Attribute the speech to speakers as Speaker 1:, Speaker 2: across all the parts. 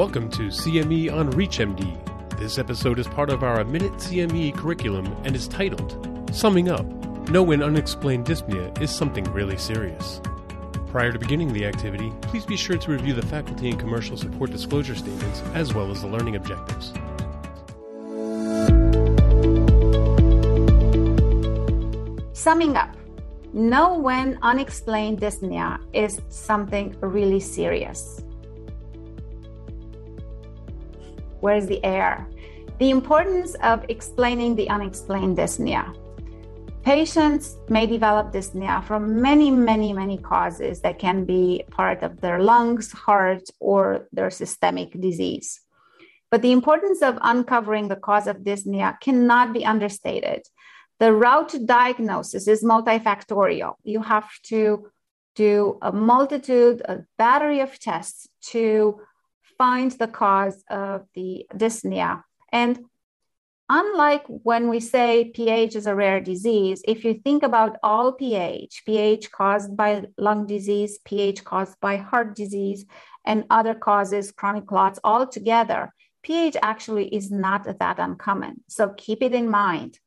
Speaker 1: Welcome to CME on ReachMD. This episode is part of our Minute CME curriculum and is titled Summing Up Know When Unexplained Dyspnea is Something Really Serious. Prior to beginning the activity, please be sure to review the faculty and commercial support disclosure statements as well as the learning objectives.
Speaker 2: Summing up, know when unexplained dyspnea is something really serious. Where's the air? The importance of explaining the unexplained dyspnea. Patients may develop dyspnea from many, many, many causes that can be part of their lungs, heart, or their systemic disease. But the importance of uncovering the cause of dyspnea cannot be understated. The route to diagnosis is multifactorial. You have to do a multitude, a battery of tests to find the cause of the dyspnea. And unlike when we say PH is a rare disease, if you think about all PH, PH caused by lung disease, PH caused by heart disease, and other causes, chronic clots all together, PH actually is not that uncommon. So keep it in mind.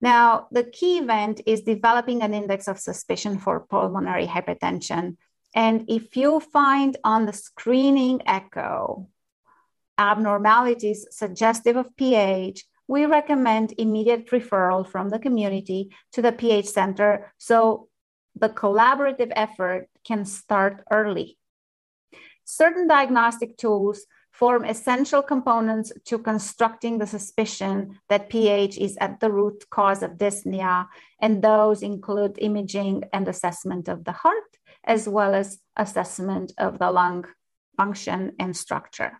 Speaker 2: Now, the key event is developing an index of suspicion for pulmonary hypertension. And if you find on the screening echo abnormalities suggestive of PH, we recommend immediate referral from the community to the PH center so the collaborative effort can start early. Certain diagnostic tools form essential components to constructing the suspicion that PH is at the root cause of dyspnea, and those include imaging and assessment of the heart, as well as assessment of the lung function and structure.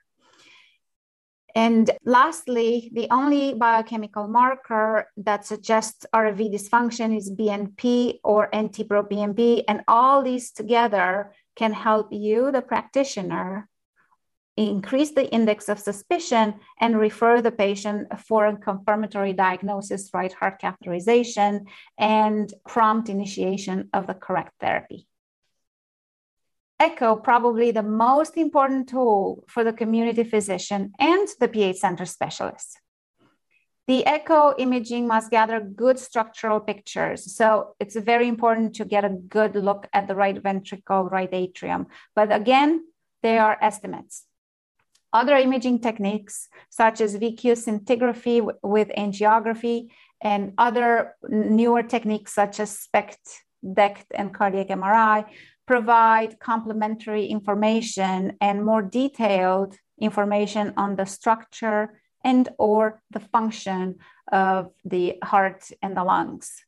Speaker 2: And lastly, the only biochemical marker that suggests RV dysfunction is BNP or NT-proBNP, and all these together can help you, the practitioner, increase the index of suspicion and refer the patient for a confirmatory diagnosis, right heart catheterization, and prompt initiation of the correct therapy. Echo, probably the most important tool for the community physician and the PH center specialist. The echo imaging must gather good structural pictures. So it's very important to get a good look at the right ventricle, right atrium. But again, they are estimates. Other imaging techniques, such as VQ scintigraphy with angiography, and other newer techniques such as SPECT, DECT, and cardiac MRI, provide complementary information and more detailed information on the structure and or the function of the heart and the lungs.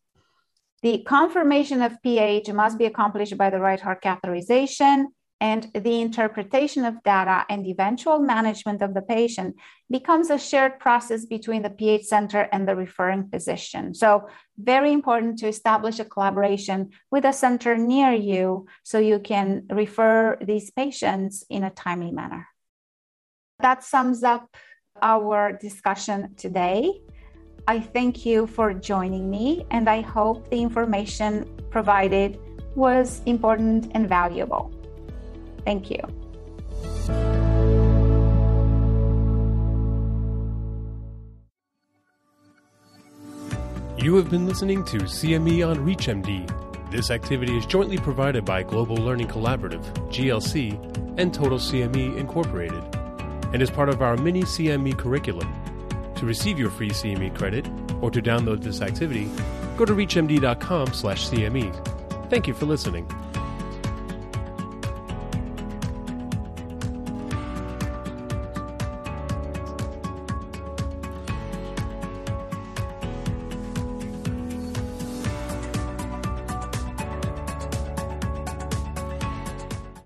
Speaker 2: The confirmation of PH must be accomplished by the right heart catheterization and the interpretation of data and eventual management of the patient becomes a shared process between the PH center and the referring physician. So, very important to establish a collaboration with a center near you so you can refer these patients in a timely manner. That sums up our discussion today. I thank you for joining me, and I hope the information provided was important and valuable. Thank you.
Speaker 1: You have been listening to CME on ReachMD. This activity is jointly provided by Global Learning Collaborative, GLC, and Total CME Incorporated, and is part of our mini CME curriculum. To receive your free CME credit or to download this activity, go to reachmd.com/cme. Thank you for listening.